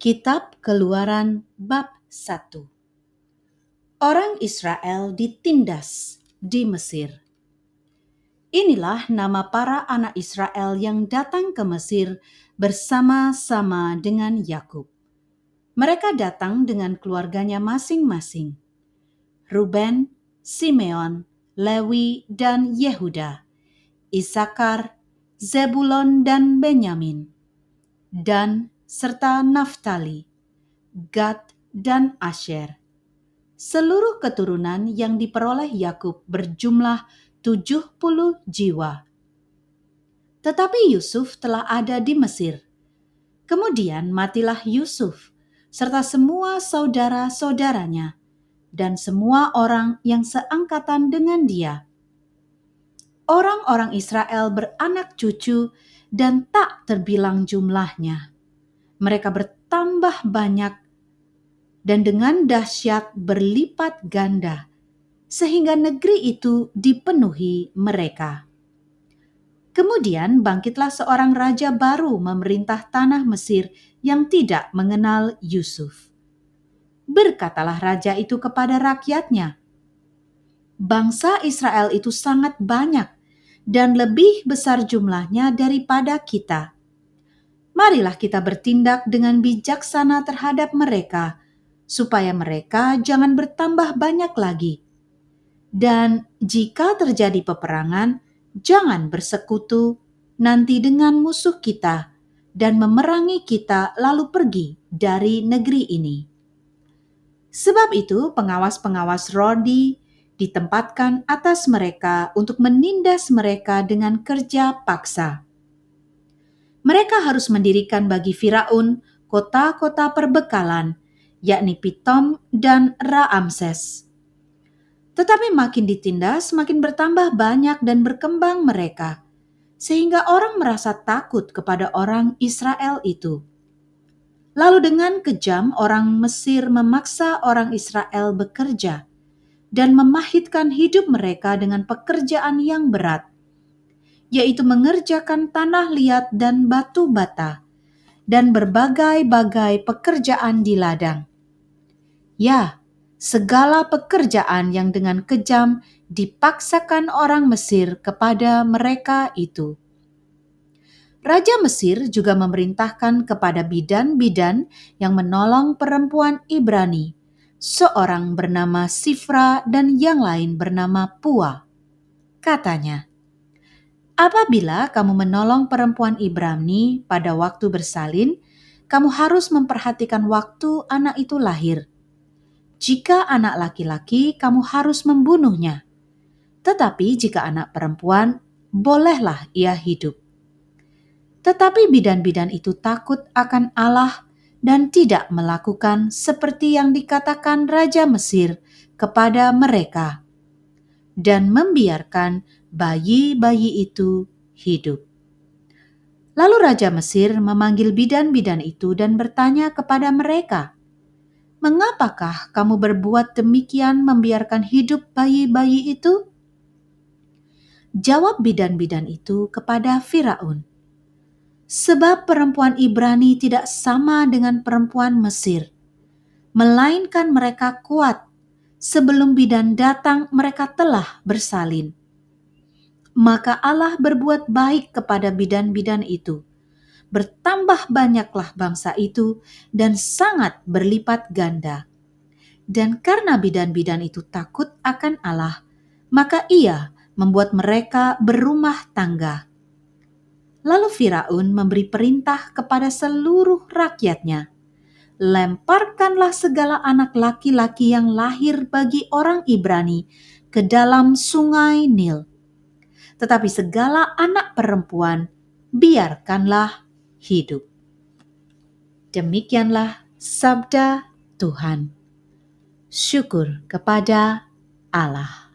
Kitab Keluaran bab 1 Orang Israel ditindas di Mesir. Inilah nama para anak Israel yang datang ke Mesir bersama-sama dengan Yakub. Mereka datang dengan keluarganya masing-masing. Ruben, Simeon, Lewi, dan Yehuda, Isakar, Zebulon, dan Benyamin, dan serta Naftali, Gad, dan Asher. Seluruh keturunan yang diperoleh Yakub berjumlah 70 jiwa. Tetapi Yusuf telah ada di Mesir. Kemudian matilah Yusuf serta semua saudara-saudaranya dan semua orang yang seangkatan dengan dia. Orang-orang Israel beranak cucu dan tak terbilang jumlahnya mereka bertambah banyak dan dengan dahsyat berlipat ganda, sehingga negeri itu dipenuhi mereka. Kemudian bangkitlah seorang raja baru memerintah tanah Mesir yang tidak mengenal Yusuf. Berkatalah raja itu kepada rakyatnya, "Bangsa Israel itu sangat banyak dan lebih besar jumlahnya daripada kita." Marilah kita bertindak dengan bijaksana terhadap mereka, supaya mereka jangan bertambah banyak lagi. Dan jika terjadi peperangan, jangan bersekutu nanti dengan musuh kita dan memerangi kita, lalu pergi dari negeri ini. Sebab itu, pengawas-pengawas Rodi ditempatkan atas mereka untuk menindas mereka dengan kerja paksa mereka harus mendirikan bagi Firaun kota-kota perbekalan, yakni Pitom dan Raamses. Tetapi makin ditindas, makin bertambah banyak dan berkembang mereka, sehingga orang merasa takut kepada orang Israel itu. Lalu dengan kejam orang Mesir memaksa orang Israel bekerja dan memahitkan hidup mereka dengan pekerjaan yang berat yaitu mengerjakan tanah liat dan batu bata, dan berbagai-bagai pekerjaan di ladang. Ya, segala pekerjaan yang dengan kejam dipaksakan orang Mesir kepada mereka itu. Raja Mesir juga memerintahkan kepada bidan-bidan yang menolong perempuan Ibrani, seorang bernama Sifra dan yang lain bernama Pua. Katanya, Apabila kamu menolong perempuan Ibrani pada waktu bersalin, kamu harus memperhatikan waktu anak itu lahir. Jika anak laki-laki, kamu harus membunuhnya. Tetapi jika anak perempuan, bolehlah ia hidup. Tetapi bidan-bidan itu takut akan Allah dan tidak melakukan seperti yang dikatakan Raja Mesir kepada mereka, dan membiarkan bayi-bayi itu hidup. Lalu Raja Mesir memanggil bidan-bidan itu dan bertanya kepada mereka, "Mengapakah kamu berbuat demikian membiarkan hidup bayi-bayi itu?" Jawab bidan-bidan itu kepada Firaun, "Sebab perempuan Ibrani tidak sama dengan perempuan Mesir, melainkan mereka kuat. Sebelum bidan datang, mereka telah bersalin." Maka Allah berbuat baik kepada bidan-bidan itu. Bertambah banyaklah bangsa itu dan sangat berlipat ganda. Dan karena bidan-bidan itu takut akan Allah, maka ia membuat mereka berumah tangga. Lalu Firaun memberi perintah kepada seluruh rakyatnya, lemparkanlah segala anak laki-laki yang lahir bagi orang Ibrani ke dalam sungai Nil tetapi segala anak perempuan biarkanlah hidup. Demikianlah sabda Tuhan. Syukur kepada Allah.